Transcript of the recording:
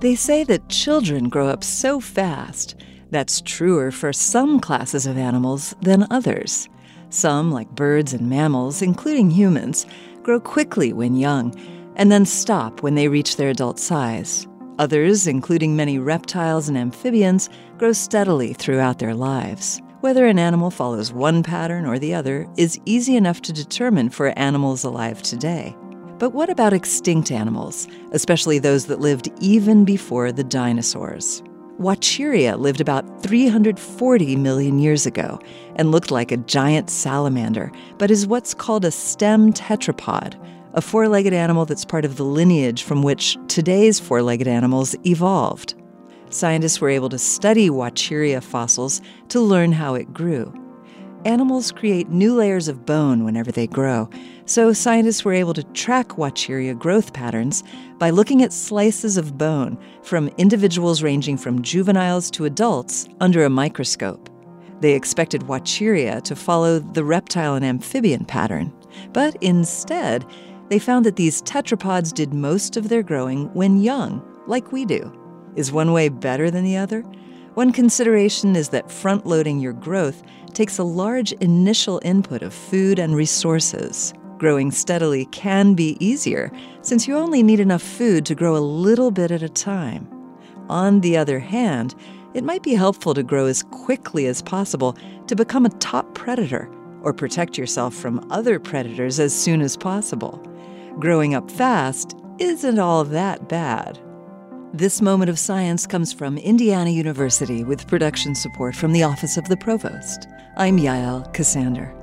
They say that children grow up so fast. That's truer for some classes of animals than others. Some, like birds and mammals, including humans, grow quickly when young and then stop when they reach their adult size. Others, including many reptiles and amphibians, grow steadily throughout their lives. Whether an animal follows one pattern or the other is easy enough to determine for animals alive today. But what about extinct animals, especially those that lived even before the dinosaurs? Whatcheeria lived about 340 million years ago and looked like a giant salamander, but is what's called a stem tetrapod, a four legged animal that's part of the lineage from which today's four legged animals evolved. Scientists were able to study Whatcheeria fossils to learn how it grew. Animals create new layers of bone whenever they grow, so scientists were able to track Whatcheeria growth patterns by looking at slices of bone from individuals ranging from juveniles to adults under a microscope. They expected Whatcheeria to follow the reptile and amphibian pattern, but instead, they found that these tetrapods did most of their growing when young, like we do. Is one way better than the other? One consideration is that front loading your growth takes a large initial input of food and resources. Growing steadily can be easier since you only need enough food to grow a little bit at a time. On the other hand, it might be helpful to grow as quickly as possible to become a top predator or protect yourself from other predators as soon as possible. Growing up fast isn't all that bad. This moment of science comes from Indiana University with production support from the Office of the Provost. I'm Yael Ksander.